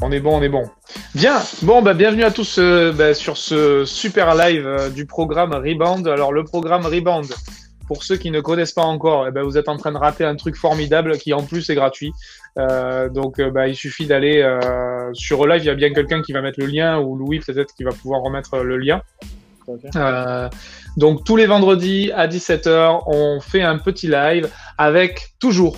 On est bon, on est bon. Bien. Bon, bah, bienvenue à tous euh, bah, sur ce super live euh, du programme Rebound. Alors, le programme Rebound, pour ceux qui ne connaissent pas encore, eh ben, vous êtes en train de rater un truc formidable qui en plus est gratuit. Euh, donc, bah, il suffit d'aller sur live. Il y a bien quelqu'un qui va mettre le lien ou Louis peut-être qui va pouvoir remettre le lien. donc, tous les vendredis à 17h, on fait un petit live avec toujours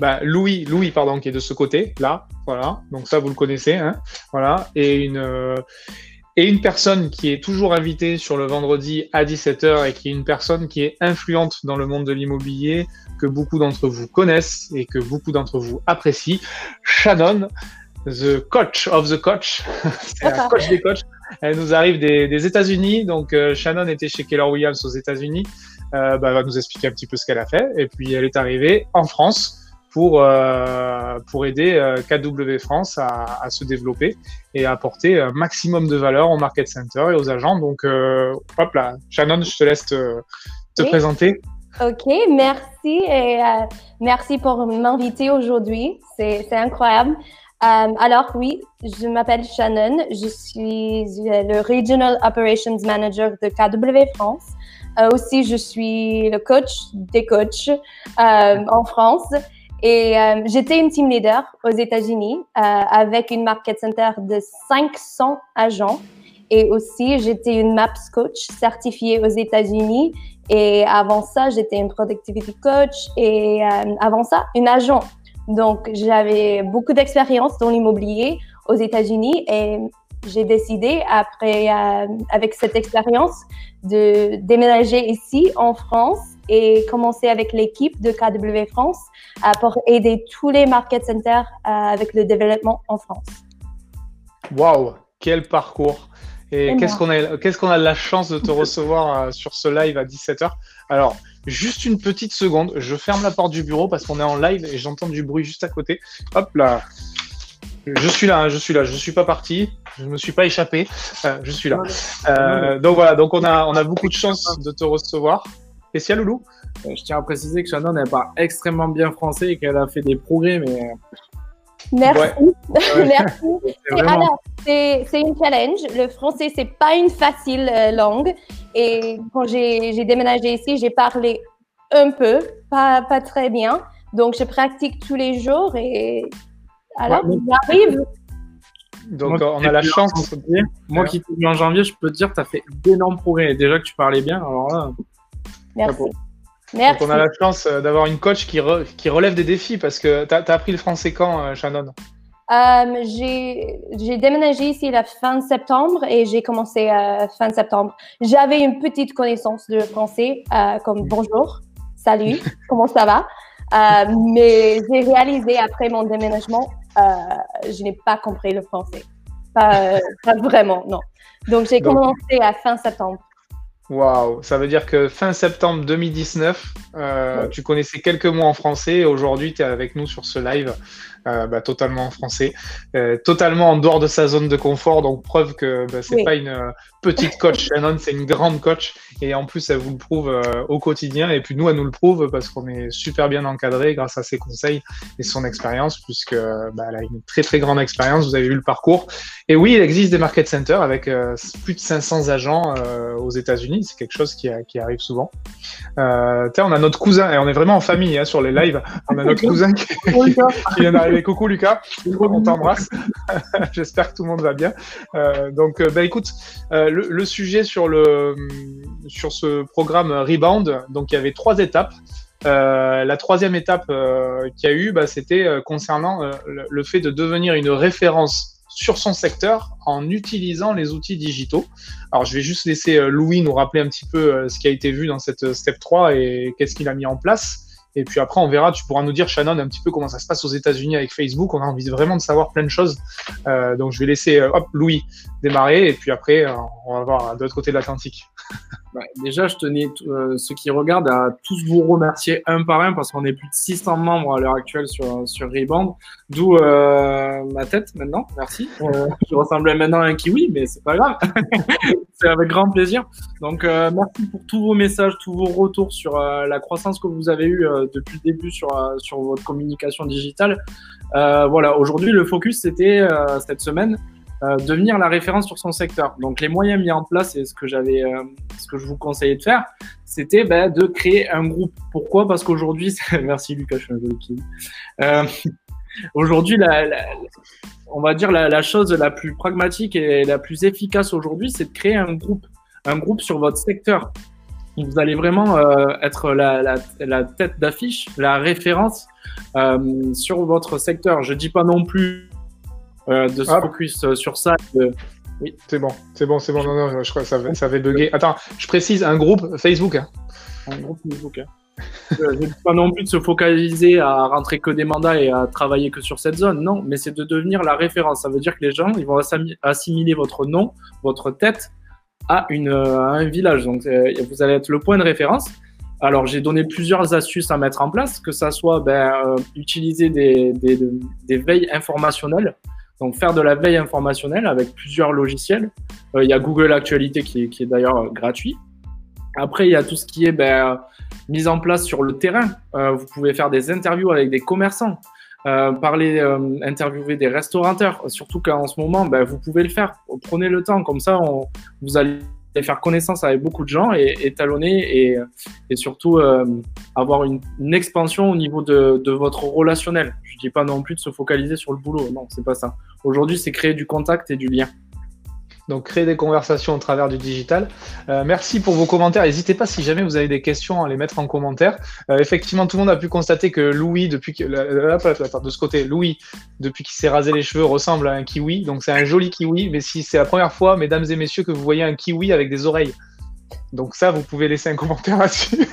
bah, Louis, Louis pardon, qui est de ce côté, là, voilà. Donc ça, vous le connaissez, hein, voilà. Et une euh, et une personne qui est toujours invitée sur le vendredi à 17h et qui est une personne qui est influente dans le monde de l'immobilier, que beaucoup d'entre vous connaissent et que beaucoup d'entre vous apprécient, Shannon, the coach of the coach, la coach des coachs. Elle nous arrive des, États-Unis, donc euh, Shannon était chez Keller Williams aux États-Unis. Euh, bah, va nous expliquer un petit peu ce qu'elle a fait. Et puis elle est arrivée en France pour, euh, pour aider euh, KW France à, à, se développer et à apporter un maximum de valeur au Market Center et aux agents. Donc, euh, hop là, Shannon, je te laisse te, te présenter. Ok, merci et merci pour m'inviter aujourd'hui. C'est incroyable. Alors oui, je m'appelle Shannon. Je suis le Regional Operations Manager de KW France. Aussi, je suis le coach des coachs en France. Et euh, j'étais une team leader aux États-Unis euh, avec une market center de 500 agents. Et aussi, j'étais une MAPS coach certifiée aux États-Unis. Et avant ça, j'étais une productivity coach. Et euh, avant ça, une agent. Donc, j'avais beaucoup d'expérience dans l'immobilier aux États-Unis. Et j'ai décidé, après, euh, avec cette expérience, de déménager ici en France et commencer avec l'équipe de KW France euh, pour aider tous les market centers euh, avec le développement en France. Waouh, quel parcours! Et qu'est-ce qu'on a, qu'est-ce qu'on a de la chance de te recevoir sur ce live à 17h. Alors, juste une petite seconde, je ferme la porte du bureau parce qu'on est en live et j'entends du bruit juste à côté. Hop là, je suis là, hein, je suis là, je suis pas parti, je me suis pas échappé, euh, je suis là. Euh, donc voilà, donc on a, on a beaucoup de chance de te recevoir. Spécial Loulou euh, Je tiens à préciser que Shannon n'est pas extrêmement bien français et qu'elle a fait des progrès, mais. Merci. Merci. Alors, c'est une challenge. Le français, c'est pas une facile langue. Et quand j'ai déménagé ici, j'ai parlé un peu, pas, pas très bien. Donc, je pratique tous les jours et alors, j'arrive. Donc, on a la chance. Moi qui t'ai vu en janvier, je peux te dire que tu as fait d'énormes progrès. Déjà que tu parlais bien, alors là. Merci. Merci. Donc, on a la chance euh, d'avoir une coach qui, qui, relève des défis parce que tu as, appris le français quand, euh, Shannon? Euh, J'ai déménagé ici la fin septembre et j'ai commencé à fin septembre. J'avais une petite connaissance de français, comme bonjour, salut, comment ça va? Mais j'ai réalisé après mon déménagement euh, je n'ai pas compris le français. Pas, pas vraiment, non. Donc, j'ai commencé à fin septembre. Waouh, ça veut dire que fin septembre 2019, euh, tu connaissais quelques mots en français et aujourd'hui tu es avec nous sur ce live euh, bah, totalement en français, euh, totalement en dehors de sa zone de confort, donc preuve que bah, c'est pas une euh, petite coach Shannon, c'est une grande coach. Et en plus elle vous le prouve euh, au quotidien. Et puis nous elle nous le prouve parce qu'on est super bien encadré grâce à ses conseils et son expérience puisque bah, elle a une très très grande expérience, vous avez vu le parcours. Et oui il existe des market centers avec plus de 500 agents aux États-Unis, c'est quelque chose qui, qui, arrive souvent. on a notre cousin et on est vraiment en famille hein, sur les lives, on a notre cousin qui, qui vient d'arriver coucou Lucas, on t'embrasse. J'espère que tout le monde va bien. Euh, donc, euh, bah, écoute, euh, le, sujet sur, le, sur ce programme Rebound, donc il y avait trois étapes. la troisième étape qu'il y a eu, bah, c'était concernant le, fait de devenir une référence sur son secteur en utilisant les outils digitaux. Alors, je vais juste laisser Louis nous rappeler un petit peu ce qui a été vu dans cette step 3 et qu'est-ce qu'il a mis en place. Et puis après, on verra, tu pourras nous dire, Shannon, un petit peu comment ça se passe aux États-Unis avec Facebook. On a envie vraiment de savoir plein de choses. Euh, donc, je vais laisser euh, hop, Louis démarrer. Et puis après, euh, on va voir de l'autre côté de l'Atlantique. Bah, déjà, je tenais euh, ceux qui regardent à tous vous remercier un par un parce qu'on est plus de 600 membres à l'heure actuelle sur, sur Reband. D'où euh, ma tête maintenant. Merci. Euh, je ressemblais maintenant à un kiwi, mais c'est pas grave. c'est avec grand plaisir. Donc, euh, merci pour tous vos messages, tous vos retours sur euh, la croissance que vous avez eue depuis le début sur, sur votre communication digitale. voilà, aujourd'hui, le focus, c'était cette semaine euh, devenir la référence sur son secteur. Donc les moyens mis en place et ce que j'avais, euh, ce que je vous conseillais de faire, c'était ben, de créer un groupe. Pourquoi? Parce qu'aujourd'hui, merci Lucas, je suis un joli euh, Aujourd'hui, la, la, on va dire la, la, chose la plus pragmatique et la plus efficace aujourd'hui, c'est de créer un groupe, un groupe sur votre secteur. Vous allez vraiment euh, être la tête d'affiche, la référence euh, sur votre secteur. Je dis pas non plus euh, de se focus euh, sur ça. Oui. C'est bon, c'est bon, c'est bon. Non, non, je crois que ça, ça avait bugué. Attends, je précise, un groupe Facebook. Hein. Un groupe Facebook. Hein. euh, pas non plus de se focaliser à rentrer que des mandats et à travailler que sur cette zone, non, mais c'est de devenir la référence. Ça veut dire que les gens, ils vont assimiler votre nom, votre tête à, une, à un village. Donc, euh, vous allez être le point de référence. Alors, j'ai donné plusieurs astuces à mettre en place, que ça soit ben, euh, utiliser des, des, des veilles informationnelles donc faire de la veille informationnelle avec plusieurs logiciels. Euh, il y a Google Actualité qui, est d'ailleurs euh, gratuit. Après, il y a tout ce qui est ben, mise en place sur le terrain. Euh, vous pouvez faire des interviews avec des commerçants, parler, interviewer des restaurateurs. Surtout qu'en ce moment, ben, vous pouvez le faire. Prenez le temps, comme ça, on, vous allez faire connaissance avec beaucoup de gens et étalonner et, et surtout euh, avoir une, une, expansion au niveau de, de, votre relationnel. Je dis pas non plus de se focaliser sur le boulot, non, c'est pas ça. Aujourd'hui, c'est créer du contact et du lien. Donc, créer des conversations au travers du digital. Euh, merci pour vos commentaires. N'hésitez pas si jamais vous avez des questions à les mettre en commentaire. Euh, effectivement, tout le monde a pu constater que Louis, depuis que, de ce côté, Louis, depuis qu'il s'est rasé les cheveux, ressemble à un kiwi. Donc, c'est un joli kiwi. Mais si c'est la première fois, mesdames et messieurs, que vous voyez un kiwi avec des oreilles. Donc, ça, vous pouvez laisser un commentaire là-dessus.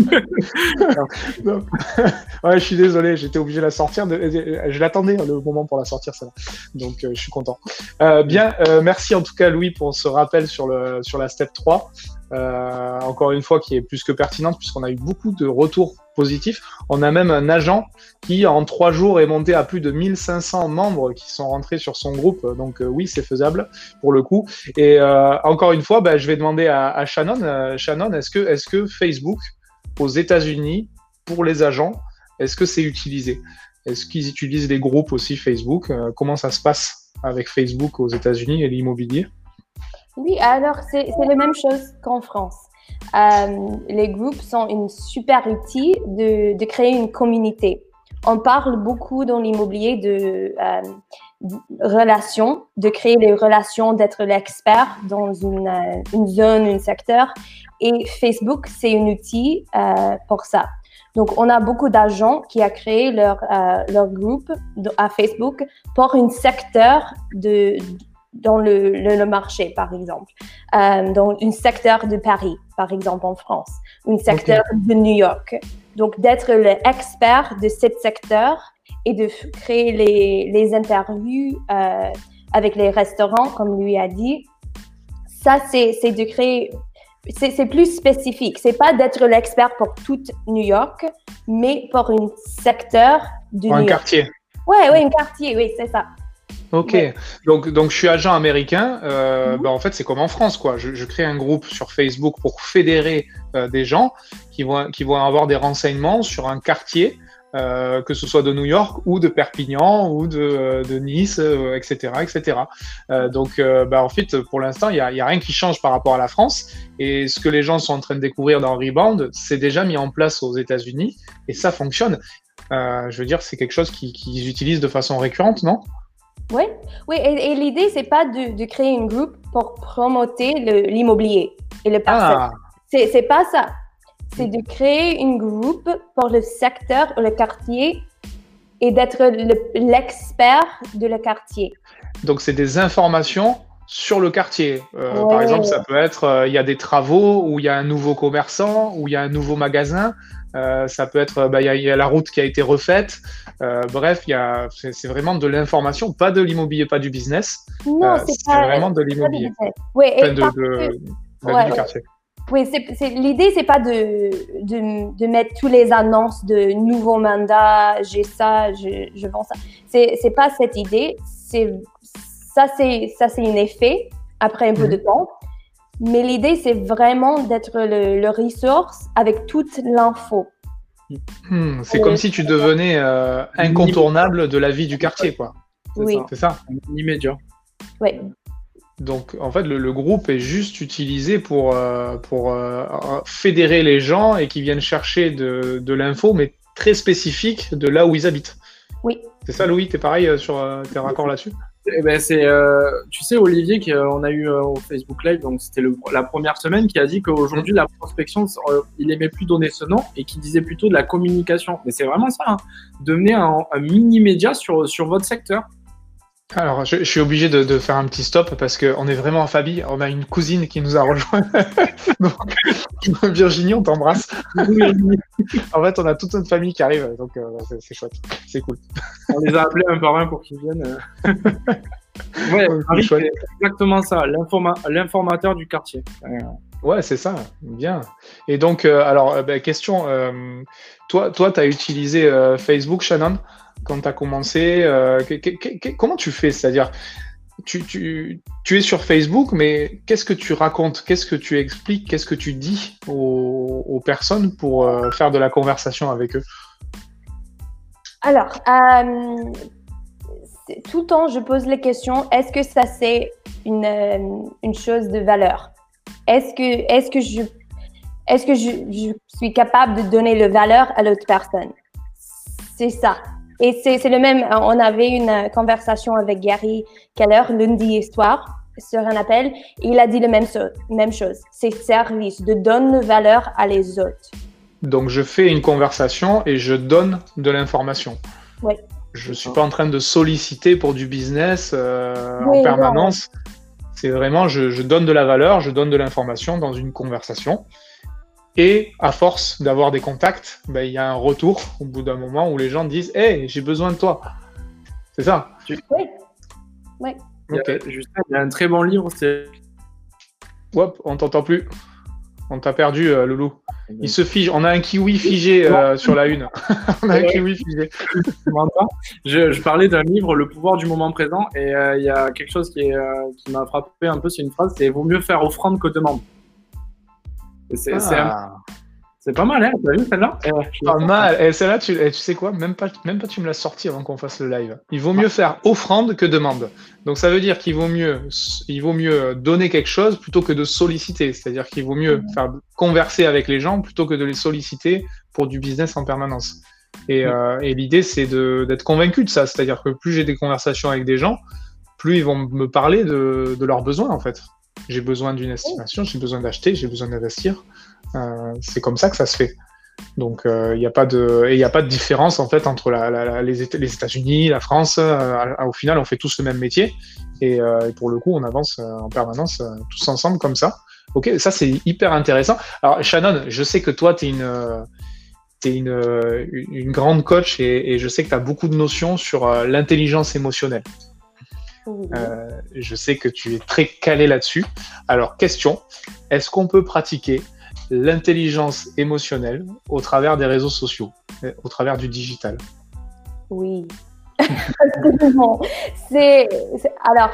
ouais, je suis désolé, j'étais obligé de la sortir. Je l'attendais le moment pour la sortir, ça. Donc, euh, je suis content. Euh, bien, euh, merci en tout cas, Louis, pour ce rappel sur, le, sur la step 3. Euh, encore une fois, qui est plus que pertinente, puisqu'on a eu beaucoup de retours positifs. On a même un agent qui, en trois jours, est monté à plus de 1500 membres qui sont rentrés sur son groupe. Donc, oui, c'est faisable pour le coup. Et encore une fois, bah, je vais demander à, à Shannon. Shannon, est-ce que, est-ce que Facebook aux États-Unis pour les agents Est-ce que c'est utilisé? Est-ce qu'ils utilisent des groupes aussi Facebook? Euh, Comment ça se passe avec Facebook aux États-Unis et l'immobilier? Oui, alors c'est la même chose qu'en France. Euh, les groupes sont une super outil de, créer une communauté. On parle beaucoup dans l'immobilier de euh, relations, de créer les relations, d'être l'expert dans une, zone, un secteur. Et Facebook, c'est un outil euh, pour ça. Donc, on a beaucoup d'agents qui a créé leur, euh, leur groupe à Facebook pour un secteur de, dans le, le, le marché, par exemple, euh, dans un secteur de Paris, par exemple, en France, un secteur okay. de New York. Donc, d'être l'expert de ce secteur et de créer les, les interviews euh, avec les restaurants, comme lui a dit, ça, c'est de créer c'est plus spécifique. C'est pas d'être l'expert pour toute New York, mais pour un secteur de New un York. quartier. Ouais, ouais, un quartier, oui, c'est ça. Ok, ouais. donc, donc je suis agent américain. Euh, mm -hmm. ben, en fait, c'est comme en France, quoi. Je, je, crée un groupe sur Facebook pour fédérer euh, des gens qui vont, qui vont avoir des renseignements sur un quartier. Euh, que ce soit de New York ou de Perpignan ou de, de Nice, euh, etc., etc. Euh, donc, bah, en fait, pour l'instant, il n'y a, a, rien qui change par rapport à la France. Et ce que les gens sont en train de découvrir dans Rebound, c'est déjà mis en place aux États-Unis et ça fonctionne. je veux dire, c'est quelque chose qu'ils qui utilisent de façon récurrente, non? Oui, oui. Et, et l'idée, c'est pas de, de, créer un groupe pour promoter l'immobilier et le parcelle. Ah. C'est pas ça c'est de créer un groupe pour le secteur ou le quartier et d'être l'expert de le quartier. Donc, c'est des informations sur le quartier. Euh, ouais. Par exemple, ça peut être, euh, il y a des travaux, ou il y a un nouveau commerçant, ou il y a un nouveau magasin. Euh, ça peut être, bah, il y, y, a la route qui a été refaite. Bref, c'est vraiment de l'information, pas de l'immobilier, pas du business. Non, c'est vraiment de l'immobilier. Oui, enfin, de, de... la vie du quartier. Oui, c'est, l'idée, c'est pas de, de, de, mettre tous les annonces de nouveaux mandats, j'ai ça, je, je vends ça. C'est, c'est pas cette idée. C'est, ça, c'est, ça, c'est un effet après un peu de mhm. temps. Mais l'idée, c'est vraiment d'être le, le ressource avec toute l'info. Hmm, c'est comme si tu devenais euh, incontournable de la vie du quartier, quoi. Oui. C'est ça. Immédiat. Oui. Donc, en fait, le, groupe est juste utilisé pour, euh, pour euh, fédérer les gens et qui viennent chercher de, de l'info, mais très spécifique de là où ils habitent. Oui. C'est ça, Louis, t'es pareil sur tes raccords là-dessus? Eh ben c'est, euh, tu sais, Olivier, qu'on a eu euh, au Facebook Live, donc c'était la première semaine, qui a dit qu'aujourd'hui, la prospection, euh, il aimait plus donner ce nom et qui disait plutôt de la communication. Mais c'est vraiment ça, hein, devenez un, un mini-média sur, sur votre secteur. Alors, je, suis obligé de, faire un petit stop parce qu'on est vraiment en famille. On a une cousine qui nous a rejoint. donc, Virginie, on t'embrasse. en fait, on a toute notre famille qui arrive, donc euh, c'est chouette. C'est cool. On les a appelés un par un pour qu'ils viennent. ouais, c'est exactement ça, l'informateur du quartier. Ouais, c'est ça, bien. Et donc, euh, alors, euh, ben, question, toi, toi, tu as utilisé Facebook, Shannon? Quand tu as commencé euh, Comment tu fais? C'est-à-dire, tu, es sur Facebook, mais qu'est-ce que tu racontes? Qu'est-ce que tu expliques? Qu'est-ce que tu dis aux, personnes pour euh, faire de la conversation avec eux? Alors, euh, tout le temps, je pose les questions. Est-ce que ça, c'est une, chose de valeur? Est-ce que je, je suis capable de donner le valeur à l'autre personne? C'est ça. Et c'est le même, on avait une conversation avec Gary Keller lundi histoire sur un appel, et il a dit la même, même chose. C'est service, de donner valeur à les autres. Donc je fais une conversation et je donne de l'information. Oui. Je ne suis pas en train de solliciter pour du business euh, en permanence. C'est vraiment, je, je, donne de la valeur, je donne de l'information dans une conversation. Et à force d'avoir des contacts, ben, il y a un retour au bout d'un moment où les gens disent Hey, j'ai besoin de toi. C'est ça Oui. oui. Il, y a, il y a un très bon livre. C'est... Hop, on t'entend plus. On t'a perdu, euh, Loulou. Il se fige. On a un kiwi figé euh, sur la une. on a un kiwi figé. je, je, parlais d'un livre, Le pouvoir du moment présent, et euh, il y a quelque chose qui, est, qui m'a frappé un peu. C'est une phrase c'est Vaut mieux faire offrande que demande. Ah. C'est pas mal, hein T'as vu celle-là? Eh, Pas mal. Et celle-là, tu, eh, tu, sais quoi? Même pas, même pas tu me l'as sorti avant qu'on fasse le live. Il vaut mieux faire offrande que demande. Donc ça veut dire qu'il vaut mieux, il vaut mieux donner quelque chose plutôt que de solliciter. C'est-à-dire qu'il vaut mieux faire converser avec les gens plutôt que de les solliciter pour du business en permanence. Et, euh, et l'idée, c'est d'être convaincu de ça. C'est-à-dire que plus j'ai des conversations avec des gens, plus ils vont me parler de, de leurs besoins en fait. J'ai besoin d'une estimation, j'ai besoin d'acheter, j'ai besoin d'investir. Euh, c'est comme ça que ça se fait. Donc il euh, n'y a pas de il a pas de différence en fait entre la, les, les États-Unis, la France. Euh, au final, on fait tous le même métier et, pour le coup, on avance en permanence tous ensemble comme ça. Ok, ça c'est hyper intéressant. Alors Shannon, je sais que toi tu es une es une, une, grande coach et, et je sais que tu as beaucoup de notions sur l'intelligence émotionnelle. Euh, je sais que tu es très calé là-dessus. Alors, question, est-ce qu'on peut pratiquer l'intelligence émotionnelle au travers des réseaux sociaux, euh, au travers du digital? Oui. c'est, alors,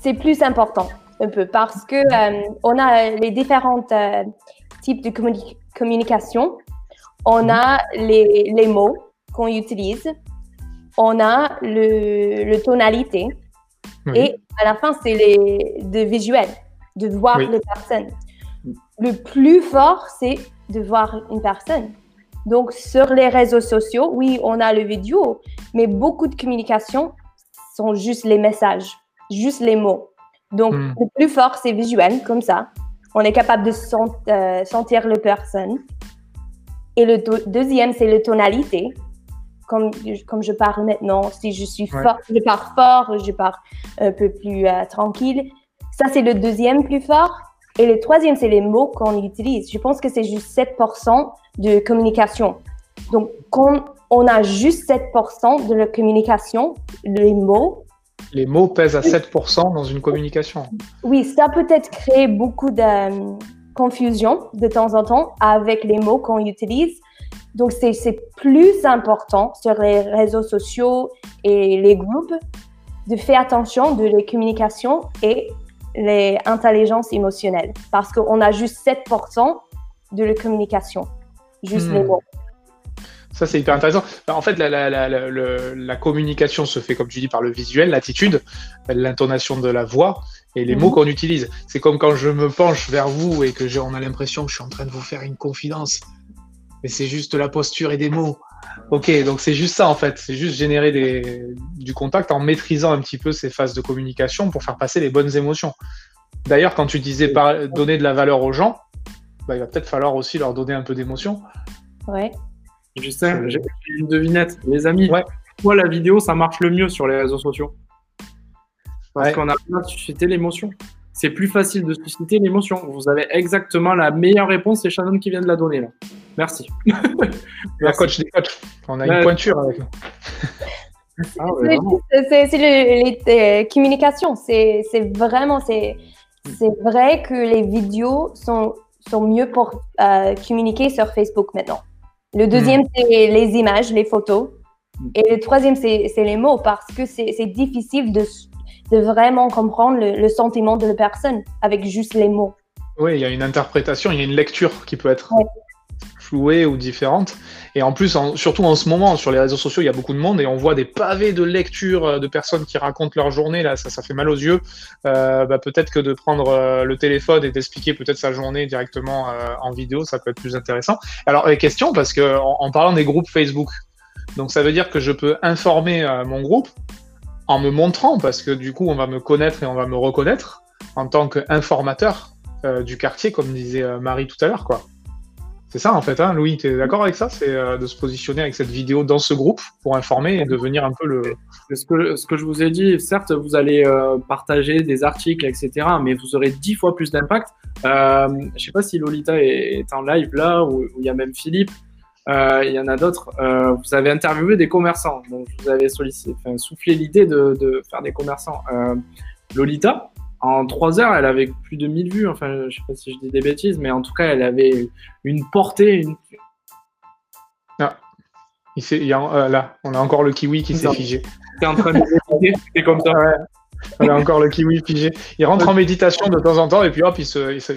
c'est plus important un peu parce que euh, on a les différents types de communication. On mhm. a les, les mots qu'on utilise on a le, tonalité. Et à la fin, c'est les de visuel, de voir les personnes. Le plus fort, c'est de voir une personne. Donc, sur les réseaux sociaux, oui, on a le vidéo, mais beaucoup de communication sont juste les messages, juste les mots. Donc, hmm. le plus fort, c'est visuel, comme ça. On est capable de euh, sentir la personne. Et le deuxième, c'est la tonalité comme, comme je parle maintenant, si je suis fort, je pars fort, je pars un peu plus euh, tranquille. Ça, c'est le deuxième plus fort. Et le troisième, c'est les mots qu'on utilise. Je pense que c'est juste 7% de communication. Donc, quand on a juste 7% de la communication, les mots, Les mots pèsent à 7% dans une communication. Oui, ça peut être créer beaucoup de euh, confusion de temps en temps avec les mots qu'on utilise. Donc, c'est plus important sur les réseaux sociaux et les groupes de faire attention de les communications et les intelligences émotionnelles parce qu'on a juste 7% de la communication, juste les hmm. mots. Ça, c'est hyper intéressant. Bah, en fait, la, communication se fait, comme tu dis, par le visuel, l'attitude, l'intonation de la voix et les mots mhm. qu'on utilise. C'est comme quand je me penche vers vous et que on a l'impression que je suis en train de vous faire une confidence. Mais c'est juste la posture et des mots. Ok, donc c'est juste ça en fait. C'est juste générer des, du contact en maîtrisant un petit peu ces phases de communication pour faire passer les bonnes émotions. D'ailleurs, quand tu disais donner de la valeur aux gens, bah, il va peut-être falloir aussi leur donner un peu d'émotion. Ouais. Justin, j'ai une devinette. Les amis, ouais. pourquoi la vidéo, ça marche le mieux sur les réseaux sociaux? Parce qu'on a besoin de susciter l'émotion. C'est plus facile de susciter l'émotion. Vous avez exactement la meilleure réponse, c'est Shannon qui vient de la donner là. Merci. La coach des coachs. On a une pointure avec nous. Ah, c'est les euh, communications. C'est vraiment, c'est vrai que les vidéos sont, sont mieux pour euh, communiquer sur Facebook maintenant. Le deuxième, hmm. c'est les images, les photos. Et le troisième, c'est les mots parce que c'est difficile de, de, vraiment comprendre le, sentiment de la personne avec juste les mots. Oui, il y a une interprétation, il y a une lecture qui peut être flouée ou différente. Et en plus, surtout en ce moment, sur les réseaux sociaux, il y a beaucoup de monde et on voit des pavés de lecture euh, de personnes qui racontent leur journée. Là, ça, ça fait mal aux yeux. Euh, bah, peut-être que de prendre euh, le téléphone et d'expliquer peut-être sa journée directement en vidéo, ça peut être plus intéressant. Alors, question, parce que en, parlant des groupes Facebook, donc ça veut dire que je peux informer mon groupe en me montrant, parce que du coup, on va me connaître et on va me reconnaître en tant qu'informateur du quartier, comme disait Marie tout à l'heure, quoi. C'est ça en fait, hein, Louis, tu es d'accord avec ça? C'est euh, de se positionner avec cette vidéo dans ce groupe pour informer et devenir un peu le... Ce que, je vous ai dit, certes, vous allez euh, partager des articles, etc., mais vous aurez dix fois plus d'impact. Euh, je sais pas si Lolita est, en live là, ou il y a même Philippe, il y en a d'autres. vous avez interviewé des commerçants, donc vous avez sollicité, enfin, soufflé l'idée de, de, faire des commerçants. Lolita, en trois heures, elle avait plus de 1000 vues. Enfin, je sais pas si je dis des bêtises, mais en tout cas, elle avait une portée. Une... Ah, il, y a, euh, là, on a encore le kiwi qui s'est figé. C'est en train de c'est comme ça. Ouais. On a encore le kiwi figé. Il rentre en méditation de temps en temps et puis hop, il se. Il se,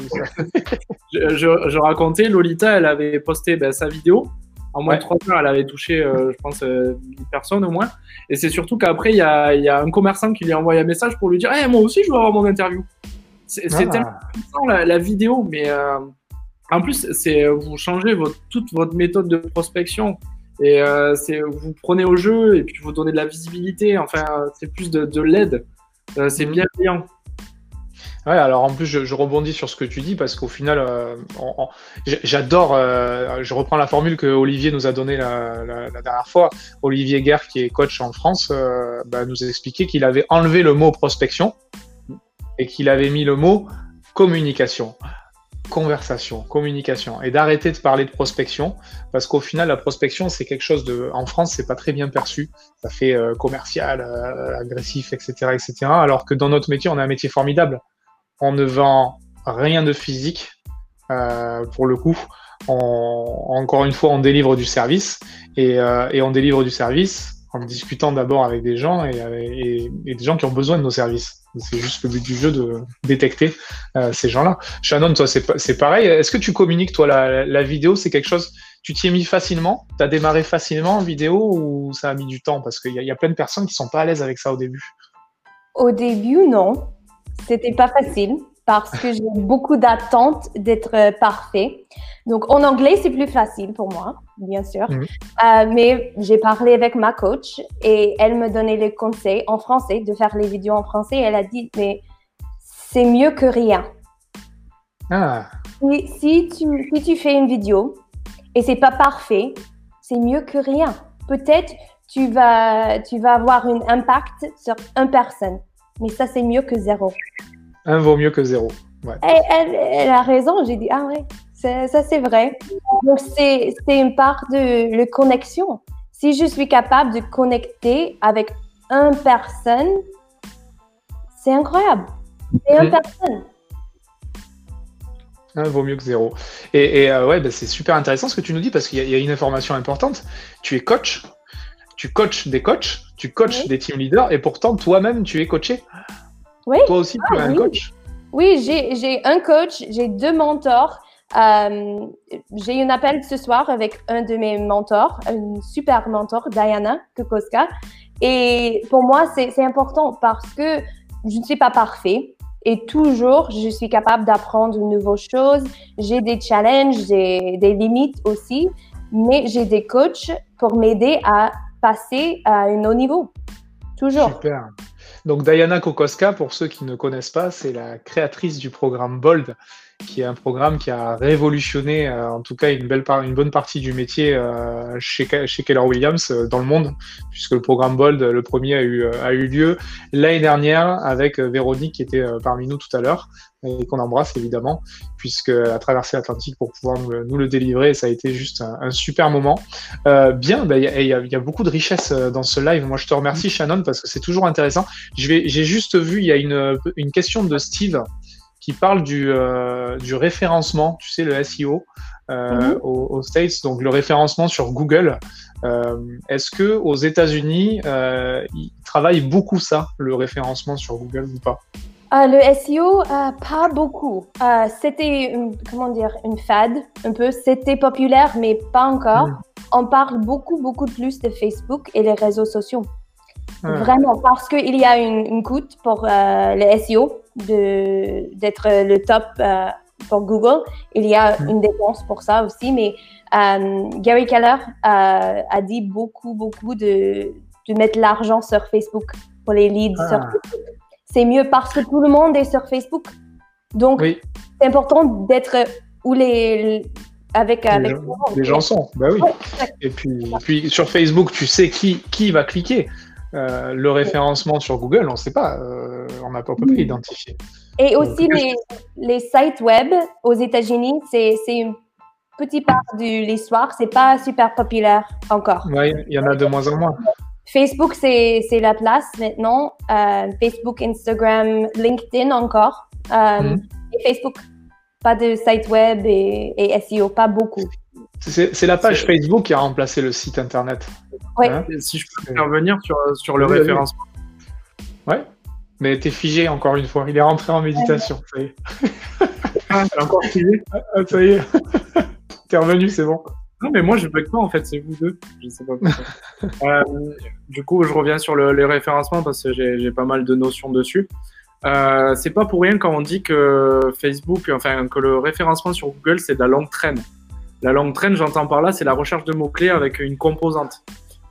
je, je, racontais, Lolita, elle avait posté ben, sa vidéo en moins de 3 heures, elle avait touché, euh, je pense, 10 euh, personnes au moins. Et c'est surtout qu'après, il y a, y a, un commerçant qui lui a envoyé un message pour lui dire hey, Moi aussi, je veux avoir mon interview. C'est ah. tellement puissant la, la, vidéo, mais euh, en plus, c'est vous changez votre, toute votre méthode de prospection. Et c'est vous prenez au jeu et puis vous donnez de la visibilité. Enfin, c'est plus de, de l'aide. C'est mm. bienveillant. Ouais, alors en plus, je, rebondis sur ce que tu dis parce qu'au final, euh, j'adore, euh, je reprends la formule que Olivier nous a donnée la, dernière fois. Olivier Guerre, qui est coach en France, euh, bah, nous a expliqué qu'il avait enlevé le mot prospection et qu'il avait mis le mot communication, conversation, communication et d'arrêter de parler de prospection parce qu'au final, la prospection, c'est quelque chose de, en France, c'est pas très bien perçu. Ça fait commercial, agressif, etc., etc. Alors que dans notre métier, on a un métier formidable on ne vend rien de physique euh, pour le coup. encore une fois, on délivre du service et, euh, on délivre du service en discutant d'abord avec des gens et, des gens qui ont besoin de nos services. C'est juste le but du jeu de détecter euh, ces gens-là. Shannon, toi, c'est pareil. Est-ce que tu communiques, toi, la, vidéo, c'est quelque chose, tu t'y es mis facilement? Tu démarré facilement en vidéo ou ça a mis du temps? Parce qu'il y, y, a plein de personnes qui sont pas à l'aise avec ça au début. Au début, non. C'était pas facile parce que j'ai beaucoup d'attentes d'être euh, parfait. Donc, en anglais, c'est plus facile pour moi, bien sûr. Mhm. Euh, mais j'ai parlé avec ma coach et elle me donnait les conseils en français, de faire les vidéos en français. Elle a dit, mais c'est mieux que rien. Ah. Si, tu, si tu fais une vidéo et c'est pas parfait, c'est mieux que rien. Peut-être tu vas, tu vas avoir un impact sur une personne mais ça, c'est mieux que zéro. Un vaut mieux que zéro. Elle, a raison. J'ai dit, ah ouais, ça, c'est vrai. Donc, c'est une part de la connexion. Si je suis capable de connecter avec une personne c'est incroyable. C'est une personne. Ah, vaut mieux que zéro. Et, et ouais, bah, c'est super intéressant ce que tu nous dis parce qu'il y, a une information importante. Tu es coach, tu coaches des coachs, tu coaches des team leaders et pourtant toi-même tu es coaché. Oui. Toi aussi tu ah, es un coach? Oui, j'ai un coach, j'ai deux mentors. Euh, j'ai un appel ce soir avec un de mes mentors, un super mentor, Diana Kukoska. Et pour moi, c'est important parce que je ne suis pas parfait. Et toujours, je suis capable d'apprendre de nouvelles choses. J'ai des challenges, j'ai des limites aussi, mais j'ai des coachs pour m'aider à passer à un autre niveau. Toujours. Super. Donc Diana Kokoska, pour ceux qui ne connaissent pas, c'est la créatrice du programme Bold, qui est un programme qui a révolutionné, euh, en tout cas, une, belle une bonne partie du métier euh, chez, Keller Williams euh, dans le monde, puisque le programme Bold, le premier, a eu lieu l'année dernière avec Véronique qui était parmi nous tout à l'heure et qu'on embrasse évidemment, puisqu'elle a traversé l'Atlantique pour pouvoir nous, le délivrer. Ça a été juste un, super moment. bien, bah, il y, a, y, a beaucoup de richesse dans ce live. Moi, je te remercie, Shannon, parce que c'est toujours intéressant. J'ai juste vu, il y a une, une question de Steve qui parle du, euh, du référencement, tu sais, le SEO euh, mhm. aux, States, donc le référencement sur Google. Euh, est-ce que aux États-Unis, ils travaillent beaucoup ça, le référencement sur Google ou pas? Le SEO, pas beaucoup. c'était, comment dire, une fad, un peu. C'était populaire, mais pas encore. On parle beaucoup, beaucoup plus de Facebook et les réseaux sociaux. Vraiment, parce qu'il y a une, une coûte pour le SEO d'être le top euh, pour Google. Il y a une dépense pour ça aussi, mais euh, Gary Keller euh, a dit beaucoup, beaucoup de, de mettre l'argent sur Facebook pour les leads sur ah. Facebook. C'est mieux parce que tout le monde est sur Facebook. Donc, c'est important d'être où les, avec, avec les, gens, sont. Bah oui. et puis, puis sur Facebook, tu sais qui, qui va cliquer. Euh, le référencement sur Google, on ne sait pas, euh, on n'a pas peut pas identifier. Et aussi les, les, sites web aux États-Unis, c'est une petite part de l'histoire, c'est pas super populaire encore. Oui, il y en a de moins en moins. Facebook, c'est la place maintenant. Euh, Facebook, Instagram, LinkedIn encore. Mhm. Et Facebook, pas de site web et, et SEO, pas beaucoup. C'est la page Facebook qui a remplacé le site internet. Oui. Hein si je peux intervenir sur, sur le référencement. Ouais. Mais t'es figé encore une fois. Il est rentré en méditation. Ça y est. Ah, encore figé ah, Ça y est. t'es revenu, c'est bon. Non, mais moi, je bug pas, en fait, c'est vous deux. Je sais pas euh, du coup, je reviens sur le, les référencements parce que j'ai pas mal de notions dessus. Euh, c'est pas pour rien quand on dit que Facebook, enfin, que le référencement sur Google, c'est de la longue traîne. La longue traîne, j'entends par là, c'est la recherche de mots-clés avec une composante.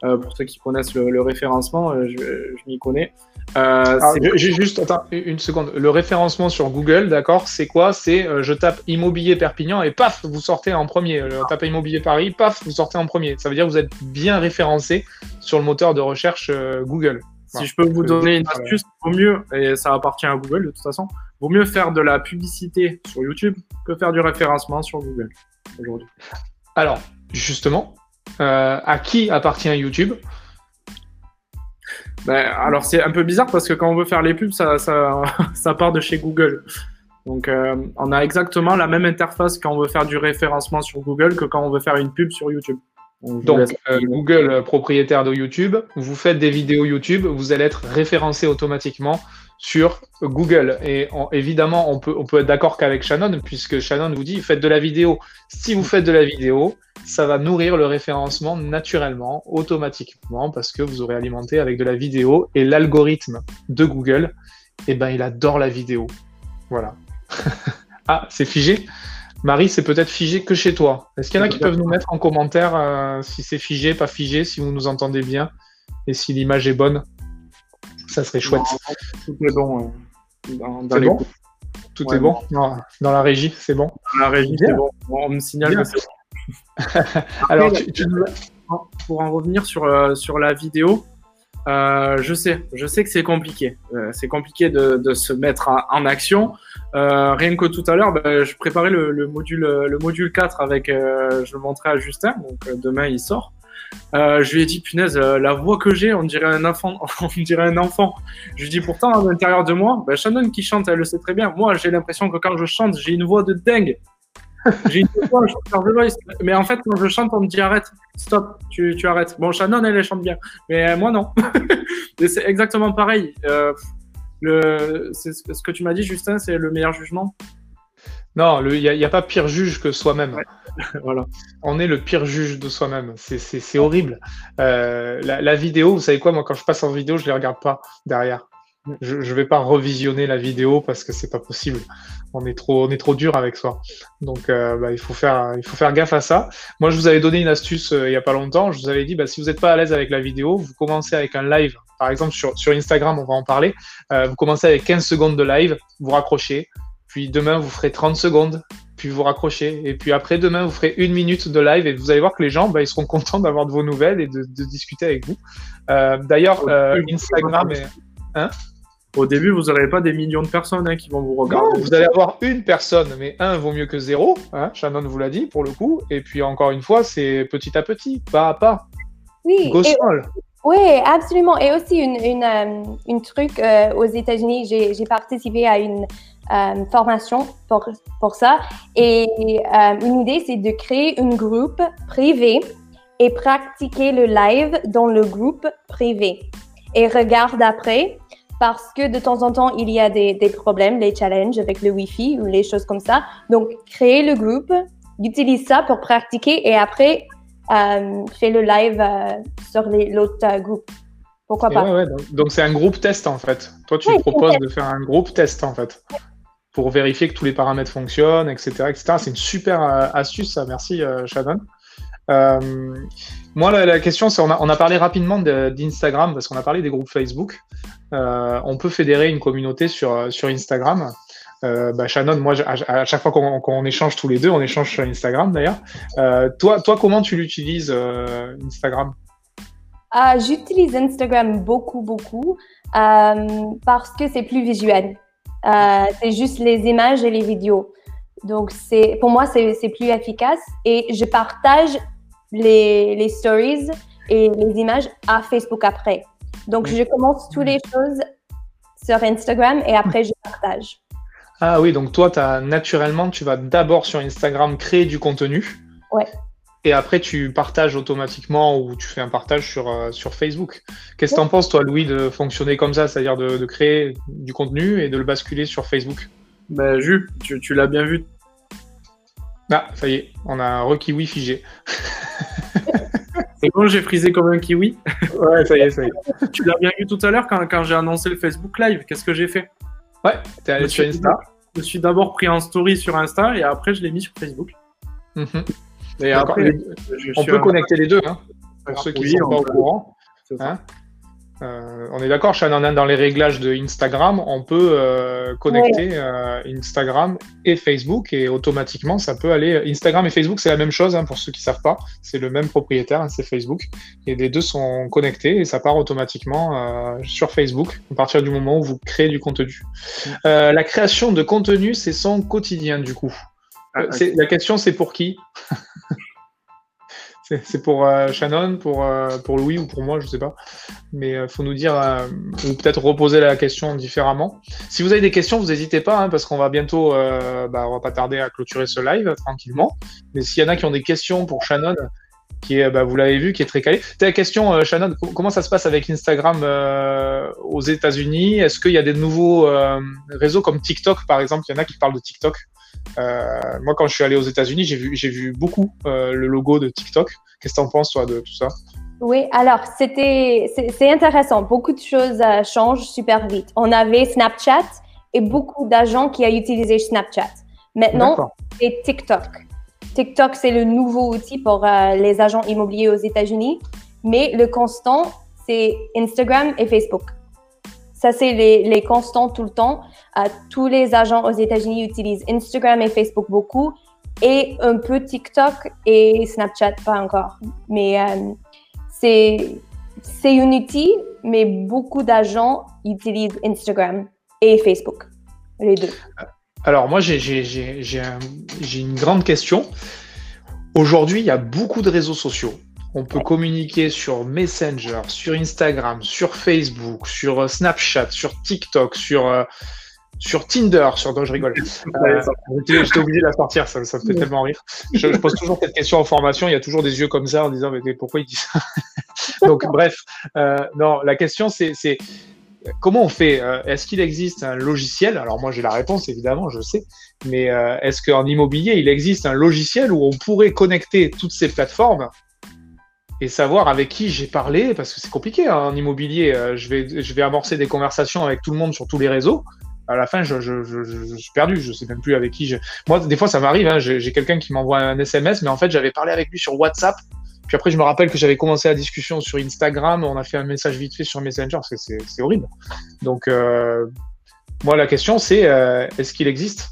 Euh, pour ceux qui connaissent le, référencement, euh, je, m'y connais. Euh, J'ai juste, attends, une seconde. Le référencement sur Google, d'accord, c'est quoi? C'est je tape immobilier Perpignan et paf, vous sortez en premier. Je tape immobilier Paris, paf, vous sortez en premier. Ça veut dire que vous êtes bien référencé sur le moteur de recherche Google. Si je peux vous donner une astuce, vaut mieux, et ça appartient à Google de toute façon, vaut mieux faire de la publicité sur YouTube que faire du référencement sur Google aujourd'hui. Alors, justement, à qui appartient YouTube? Ben, Alors, c'est un peu bizarre parce que quand on veut faire les pubs, ça, ça, part de chez Google. Donc, euh, on a exactement la même interface quand on veut faire du référencement sur Google que quand on veut faire une pub sur YouTube. Donc, euh, Google, propriétaire de YouTube, vous faites des vidéos YouTube, vous allez être référencé automatiquement sur Google. Et évidemment, on peut, on peut être d'accord qu'avec Shannon, puisque Shannon vous dit, faites de la vidéo. Si vous faites de la vidéo, ça va nourrir le référencement naturellement, automatiquement, parce que vous aurez alimenté avec de la vidéo. Et l'algorithme de Google, eh ben, il adore la vidéo. Voilà. ah, c'est figé Marie, c'est peut-être figé que chez toi. Est-ce qu'il y en a qui peuvent nous mettre en commentaire euh, si c'est figé, pas figé, si vous nous entendez bien et si l'image est bonne? Ça serait chouette. tout est bon. Euh, dans, bon Tout est bon Dans la régie, c'est bon Dans la régie, c'est bon. On me signale que c'est bon. Alors, pour en revenir sur, euh, sur la vidéo, euh, je sais, je sais que c'est compliqué. c'est compliqué de, se mettre en, action. rien que tout à l'heure, bah, je préparais le, module, le module 4 avec, je le montrais à Justin, donc demain il sort. Euh, je lui ai dit, punaise, euh, la voix que j'ai, on dirait un enfant. on dirait un enfant. Je lui dis, pourtant, à l'intérieur de moi, ben, Shannon qui chante, elle le sait très bien. Moi, j'ai l'impression que quand je chante, j'ai une voix de dingue. J'ai une voix, je de voice. Mais en fait, quand je chante, on me dit, arrête, stop, tu, tu arrêtes. Bon, Shannon, elle, elle chante bien. Mais moi, non. c'est exactement pareil. Euh, le, ce que tu m'as dit, Justin, c'est le meilleur jugement? Non, il n'y a, a, pas pire juge que soi-même. voilà. On est le pire juge de soi-même. C'est horrible. Euh, la, la, vidéo, vous savez quoi, moi, quand je passe en vidéo, je ne les regarde pas derrière. Je ne vais pas revisionner la vidéo parce que c'est pas possible. On est trop, on est trop dur avec soi. Donc, euh, bah, il, faut faire, il faut faire gaffe à ça. Moi, je vous avais donné une astuce euh, il n'y a pas longtemps. Je vous avais dit, bah, si vous n'êtes pas à l'aise avec la vidéo, vous commencez avec un live. Par exemple, sur, sur Instagram, on va en parler. Vous commencez avec 15 secondes de live, vous raccrochez, puis demain, vous ferez 30 secondes, puis vous raccrochez. Et puis après, demain, vous ferez une minute de live et vous allez voir que les gens, bah, ils seront contents d'avoir de vos nouvelles et de, discuter avec vous. Euh, d'ailleurs, euh, Instagram est... Hein Au début, vous n'aurez pas des millions de personnes hein, qui vont vous regarder. vous allez avoir une personne, mais un vaut mieux que zéro. Hein Shannon vous l'a dit pour le coup. Et puis encore une fois, c'est petit à petit, pas à pas. Oui. Oui, absolument. Et aussi, une, une, euh, truc aux États-Unis, j'ai participé à une euh, formation pour, pour ça. Et euh, une idée, c'est de créer un groupe privé et pratiquer le live dans le groupe privé. Et regarde après, parce que de temps en temps, il y a des, des problèmes, les challenges avec le Wi-Fi ou les choses comme ça. Donc, créer le groupe, utilise ça pour pratiquer et après, euh, fais le live euh, sur l'autre groupe. Pourquoi pas? donc, c'est un groupe test en fait. Toi, tu proposes de faire un groupe test en fait pour vérifier que tous les paramètres fonctionnent, etc. etc. C'est une super euh, astuce, ça. Merci, euh, Shannon. Euh, moi, la, question, c'est on a, on a parlé rapidement d'Instagram parce qu'on a parlé des groupes Facebook. on peut fédérer une communauté sur, sur Instagram. Bah, Shannon, moi, à, chaque fois qu'on échange tous les deux, on échange sur Instagram d'ailleurs. toi, toi, comment tu l'utilises, Instagram? J'utilise Instagram beaucoup, beaucoup parce que c'est plus visuel. Euh, c'est juste les images et les vidéos. Donc, c'est, pour moi, c'est, plus efficace et je partage les, les, stories et les images à Facebook après. Donc, je commence toutes les choses sur Instagram et après, je partage. Ah oui, donc toi, as, naturellement, tu vas d'abord sur Instagram créer du contenu. Ouais. Et après, tu partages automatiquement ou tu fais un partage sur, euh, sur Facebook. Qu'est-ce que tu en penses, toi, Louis, de fonctionner comme ça, c'est-à-dire de, de, créer du contenu et de le basculer sur Facebook? Ben, Jules, tu, tu l'as bien vu. Ah, ça y est, on a un rekiwi figé. C'est bon, j'ai frisé comme un kiwi. Ouais, ça y est, ça y est. tu l'as bien vu tout à l'heure quand, quand j'ai annoncé le Facebook Live. Qu'est-ce que j'ai fait? Ouais, t'es allé sur Insta. Je suis d'abord pris en story sur Insta et après je l'ai mis sur Facebook. Mhm on peut connecter les deux, hein, pour ceux qui ne sont pas au courant. Hein. Euh, on est d'accord, Shannon, dans les réglages de Instagram, on peut euh, connecter euh, Instagram et Facebook et automatiquement ça peut aller. Instagram et Facebook, c'est la même chose hein, pour ceux qui ne savent pas. C'est le même propriétaire, c'est Facebook. Et les deux sont connectés et ça part automatiquement sur Facebook à partir du moment où vous créez du contenu. la création de contenu, c'est son quotidien du coup. Ah, la question, c'est pour qui? C'est pour euh, Shannon, pour, euh, pour Louis ou pour moi, je sais pas. Mais euh, faut nous dire, ou peut-être reposer la question différemment. Si vous avez des questions, vous n'hésitez pas, hein, parce qu'on va bientôt, bah, on va pas tarder à clôturer ce live tranquillement. Mais s'il y en a qui ont des questions pour Shannon, qui est, bah, vous l'avez vu, qui est très calé. Ta question, Shannon, comment ça se passe avec Instagram aux États-Unis? Est-ce qu'il y a des nouveaux réseaux comme TikTok, par exemple? Il y en a qui parlent de TikTok. Euh, moi, quand je suis allé aux États-Unis, j'ai vu, j'ai vu beaucoup euh, le logo de TikTok. Qu'est-ce que tu en penses, toi, de tout ça? Oui, alors, c'était, c'est, intéressant. Beaucoup de choses euh, changent super vite. On avait Snapchat et beaucoup d'agents qui ont utilisé Snapchat. Maintenant, c'est TikTok. TikTok, c'est le nouveau outil pour les agents immobiliers aux États-Unis. Mais le constant, c'est Instagram et Facebook. Ça, c'est les, constants tout le temps. Euh, tous les agents aux États-Unis utilisent Instagram et Facebook beaucoup et un peu TikTok et Snapchat, pas encore. Mais euh, c'est un outil, mais beaucoup d'agents utilisent Instagram et Facebook, les deux. Alors moi, j'ai une grande question. Aujourd'hui, il y a beaucoup de réseaux sociaux. on peut communiquer sur Messenger, sur Instagram, sur Facebook, sur Snapchat, sur TikTok, sur sur Tinder, sur dont je rigole. Euh, J'étais obligé de la sortir, ça, ça me fait tellement rire. Je, pose toujours cette question en formation, il y a toujours des yeux comme ça en disant mais pourquoi il dit ça? Donc bref, euh, non, la question c'est comment on fait euh, Est-ce qu'il existe un logiciel? Alors moi j'ai la réponse évidemment, je sais, mais euh, est-ce qu'en immobilier il existe un logiciel où on pourrait connecter toutes ces plateformes et savoir avec qui j'ai parlé? Parce que c'est compliqué hein, en immobilier. Euh, je vais je vais amorcer des conversations avec tout le monde sur tous les réseaux à la fin, je, je, je, suis perdu. Je sais même plus avec qui. Je... Moi, des fois, ça m'arrive. Hein, j'ai quelqu'un qui m'envoie un SMS, mais en fait, j'avais parlé avec lui sur WhatsApp. Puis après, je me rappelle que j'avais commencé la discussion sur Instagram. On a fait un message vite fait sur Messenger. C'est horrible. Donc, euh, moi, la question, c'est euh, est-ce qu'il existe?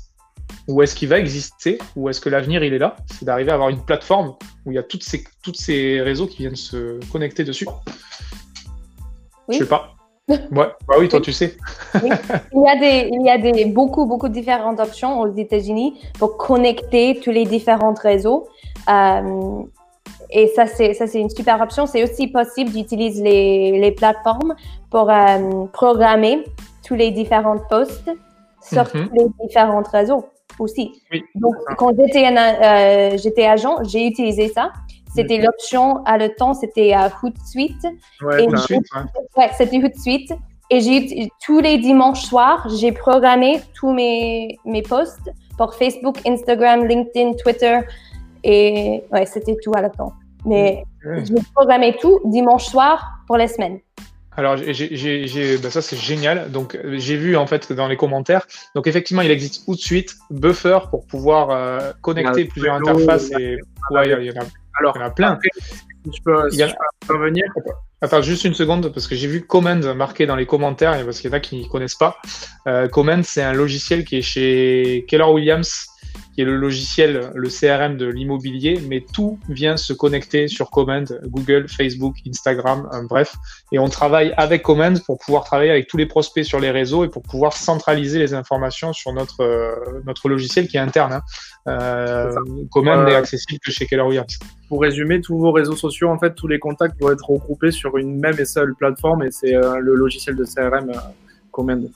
Ou est-ce qu'il va exister? Ou est-ce que l'avenir il est là? C'est d'arriver à avoir une plateforme où il y a toutes ces, toutes ces réseaux qui viennent se connecter dessus. Oui. Je sais pas. Ouais, bah oui, toi tu sais. Il y a, des, il y a des, beaucoup, beaucoup de différentes options aux États-Unis pour connecter tous les différents réseaux. Euh, et ça, c'est, ça, c'est une super option. C'est aussi possible d'utiliser les, les plateformes pour euh, programmer tous les différents posts sur mm-hmm. tous les différents réseaux aussi. Donc, quand j'étais, euh, j'étais agent, j'ai utilisé ça. C'était l'option à le temps, c'était à Hootsuite. Ouais, Hootsuite, ouais. c'était Hootsuite. Et j'ai tous les dimanches soirs, j'ai programmé tous mes, mes posts pour Facebook, Instagram, LinkedIn, Twitter. Et ouais, c'était tout à temps. Mais j'ai programmé tout dimanche soir pour les semaines. Alors, j'ai, ben ça c'est génial. Donc, j'ai vu en fait dans les commentaires. Donc, effectivement, il existe Hootsuite, Buffer pour pouvoir euh, connecter plusieurs interfaces. Et ouais, il y en a alors, il y en a plein. je peux, revenir. Attends, juste une seconde, parce que j'ai vu Command marqué dans les commentaires, parce qu'il y en a qui ne connaissent pas. Euh, Command, c'est un logiciel qui est chez Keller Williams qui est le logiciel, le CRM de l'immobilier, mais tout vient se connecter sur Command, Google, Facebook, Instagram, euh, bref. Et on travaille avec Command pour pouvoir travailler avec tous les prospects sur les réseaux et pour pouvoir centraliser les informations sur notre, euh, notre logiciel qui est interne. Hein. Euh, Command n'est accessible que chez Keller Williams. Pour résumer, tous vos réseaux sociaux, en fait, tous les contacts vont être regroupés sur une même et seule plateforme et c'est le logiciel de CRM Command.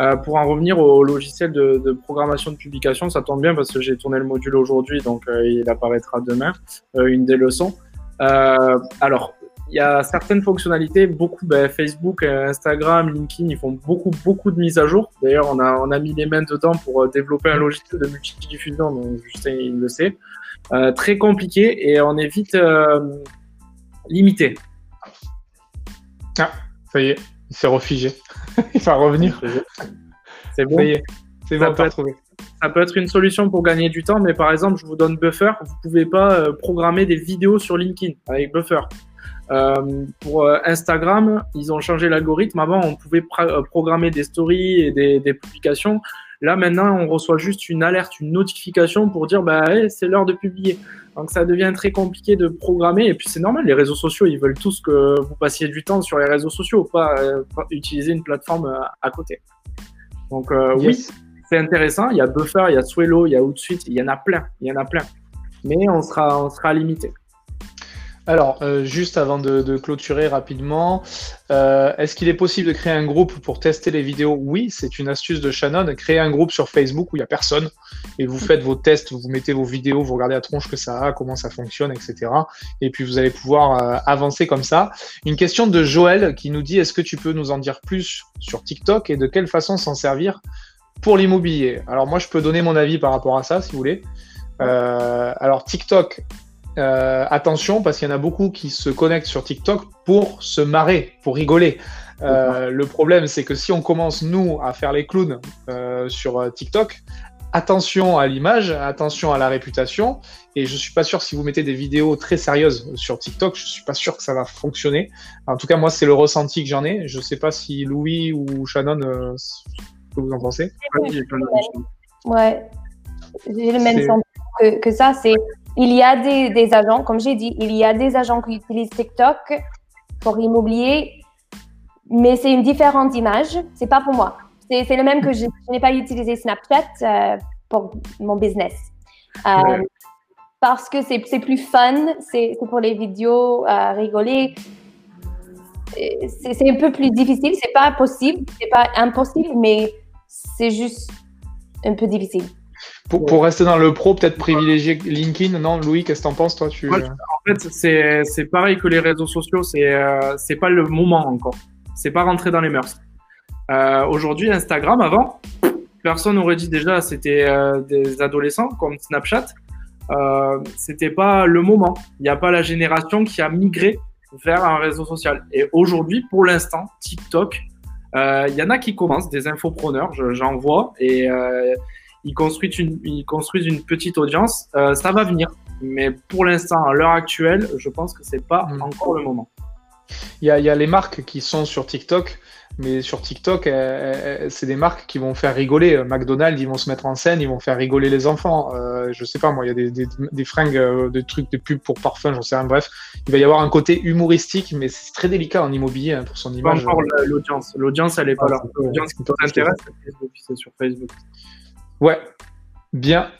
Euh, pour en revenir au logiciel de, programmation de publication, ça tombe bien parce que j'ai tourné le module aujourd'hui, donc euh, il apparaîtra demain, euh, une des leçons. alors, il y a certaines fonctionnalités, beaucoup, ben, Facebook, Instagram, LinkedIn, ils font beaucoup, beaucoup de mises à jour. D'ailleurs, on a, on a mis les mains dedans pour développer un logiciel de multidiffusion, donc Justin, il le sait. très compliqué et on est vite limité. Ah, ça y est, il s'est refigé. il va revenir. C'est bon. C'est bon, ça, peut ça peut être une solution pour gagner du temps, mais par exemple, je vous donne Buffer. Vous pouvez pas euh, programmer des vidéos sur LinkedIn avec Buffer. Euh, pour euh, Instagram, ils ont changé l'algorithme. Avant, on pouvait programmer des stories et des, publications. Là, maintenant, on reçoit juste une alerte, une notification pour dire bah, c'est l'heure de publier. Donc, ça devient très compliqué de programmer. Et puis, c'est normal, les réseaux sociaux, ils veulent tous que vous passiez du temps sur les réseaux sociaux, pas, utiliser une plateforme à côté. Donc, oui, c'est intéressant. Il y a Buffer, il y a Swello, il y a Outsuite, il y en a plein. Il y en a plein. Mais on sera, on sera limité. Alors, euh, juste avant de, clôturer rapidement, euh, est-ce qu'il est possible de créer un groupe pour tester les vidéos? Oui, c'est une astuce de Shannon. Créer un groupe sur Facebook où il n'y a personne et vous faites vos tests, vous mettez vos vidéos, vous regardez la tronche que ça a, comment ça fonctionne, etc. Et puis vous allez pouvoir euh, avancer comme ça. Une question de Joël qui nous dit est-ce que tu peux nous en dire plus sur TikTok et de quelle façon s'en servir pour l'immobilier? Alors moi, je peux donner mon avis par rapport à ça, si vous voulez. alors TikTok, euh, attention parce qu'il y en a beaucoup qui se connectent sur TikTok pour se marrer, pour rigoler. Euh, le problème, c'est que si on commence, nous, à faire les clowns euh, sur TikTok, attention à l'image, attention à la réputation. Et je suis pas sûr si vous mettez des vidéos très sérieuses sur TikTok, je suis pas sûr que ça va fonctionner. En tout cas, moi, c'est le ressenti que j'en ai. Je sais pas si Louis ou Shannon, ce que vous en pensez. Ouais, j'ai le même sentiment que, que ça. C'est il y a des, agents, comme j'ai dit, il y a des agents qui utilisent TikTok pour immobilier, mais c'est une différente image. C'est pas pour moi. C'est le même que je, n'ai pas utilisé Snapchat euh, pour mon business. Euh, parce que c'est plus fun, c'est pour les vidéos, à rigoler. C'est un peu plus difficile, c'est pas possible, c'est pas impossible, mais c'est juste un peu difficile. Pour, pour, rester dans le pro, peut-être privilégier LinkedIn, non Louis, qu'est-ce que t'en penses toi tu... En fait, c'est pareil que les réseaux sociaux, c'est euh, c'est pas le moment encore. C'est pas rentré dans les mœurs. Euh, Aujourd'hui, Instagram, avant, personne n'aurait dit déjà c'était euh, des adolescents comme Snapchat. Euh, c'était pas le moment. Il n'y a pas la génération qui a migré vers un réseau social. Et aujourd'hui, pour l'instant, TikTok, euh, il y en a qui commencent, des infopreneurs, j'en vois, et euh, ils, construisent une, ils construisent une petite audience. Euh, ça va venir. Mais pour l'instant, à l'heure actuelle, je pense que c'est pas mmh. encore le moment. Il y, a, il y a les marques qui sont sur TikTok mais sur TikTok, c'est des marques qui vont faire rigoler. McDonald's, ils vont se mettre en scène, ils vont faire rigoler les enfants. Euh, je sais pas, moi, il y a des, des, des fringues, euh, des trucs, des pubs pour parfum, j'en sais rien. Bref, il va y avoir un côté humoristique, mais c'est très délicat en immobilier hein, pour son image. Pas encore l'audience. L'audience, elle est pas là. L'audience qui t'intéresse, c'est sur Facebook. Ouais, Bien.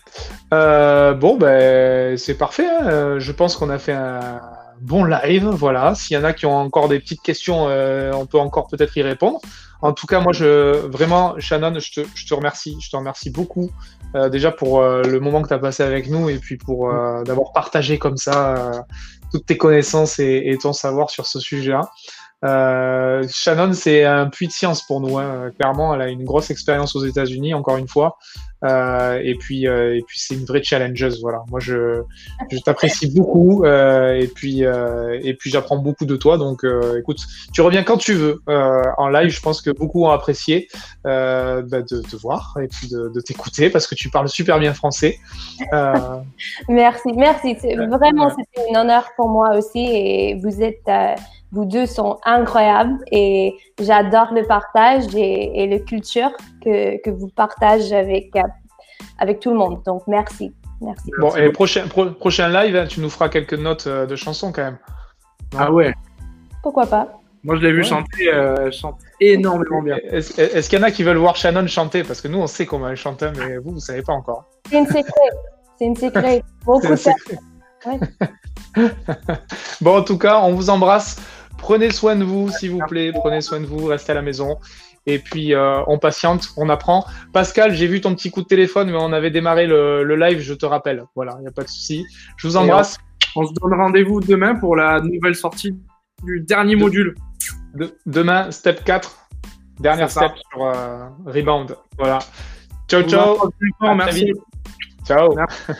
Euh, bon, ben, c'est parfait. Hein. Je pense qu'on a fait un bon live. Voilà. S'il y en a qui ont encore des petites questions, euh, on peut encore peut-être y répondre. En tout cas, moi, je vraiment, Shannon, je te, je te remercie. Je te remercie beaucoup euh, déjà pour euh, le moment que tu as passé avec nous et puis pour euh, d'avoir partagé comme ça euh, toutes tes connaissances et, ton savoir sur ce sujet-là. Euh, Shannon, c'est un puits de science pour nous. Hein. Clairement, elle a une grosse expérience aux États-Unis, encore une fois. Euh, et puis, euh, et puis c'est une vraie challengeuse. Voilà. Moi, je, je t'apprécie beaucoup. Euh, et puis, euh, et puis j'apprends beaucoup de toi. Donc, euh, écoute, tu reviens quand tu veux en live. Je pense que beaucoup ont apprécié bah, de te voir et puis de, de t'écouter parce que tu parles super bien français. merci, merci. Vraiment, c'était un honneur pour moi aussi. Et vous êtes vous deux sont incroyables et j'adore le partage et, et la culture que, que, vous partagez avec, avec tout le monde. Donc, merci. Merci. Bon, et prochain, prochain live, hein, tu nous feras quelques notes euh, de chansons quand même. Ah ouais. Pourquoi pas Moi, je l'ai vu ouais. chanter, euh, chanter énormément bien. Est-ce est qu'il y en a qui veulent voir Shannon chanter? Parce que nous, on sait comment elle chante, mais vous, vous savez pas encore. C'est une secret. C'est une secret. Beaucoup de ouais. bon, en tout cas, on vous embrasse. Prenez soin de vous, s'il vous plaît. Prenez soin de vous. Restez à la maison. Et puis, euh, on patiente, on apprend. Pascal, j'ai vu ton petit coup de téléphone, mais on avait démarré le, le live, je te rappelle. Voilà, il n'y a pas de souci. Je vous embrasse. On, on, se donne rendez-vous demain pour la nouvelle sortie du dernier de, module. De, demain, step 4. Dernière step sur euh, Rebound. Voilà. Ciao, ciao. Merci. Ciao. Merci.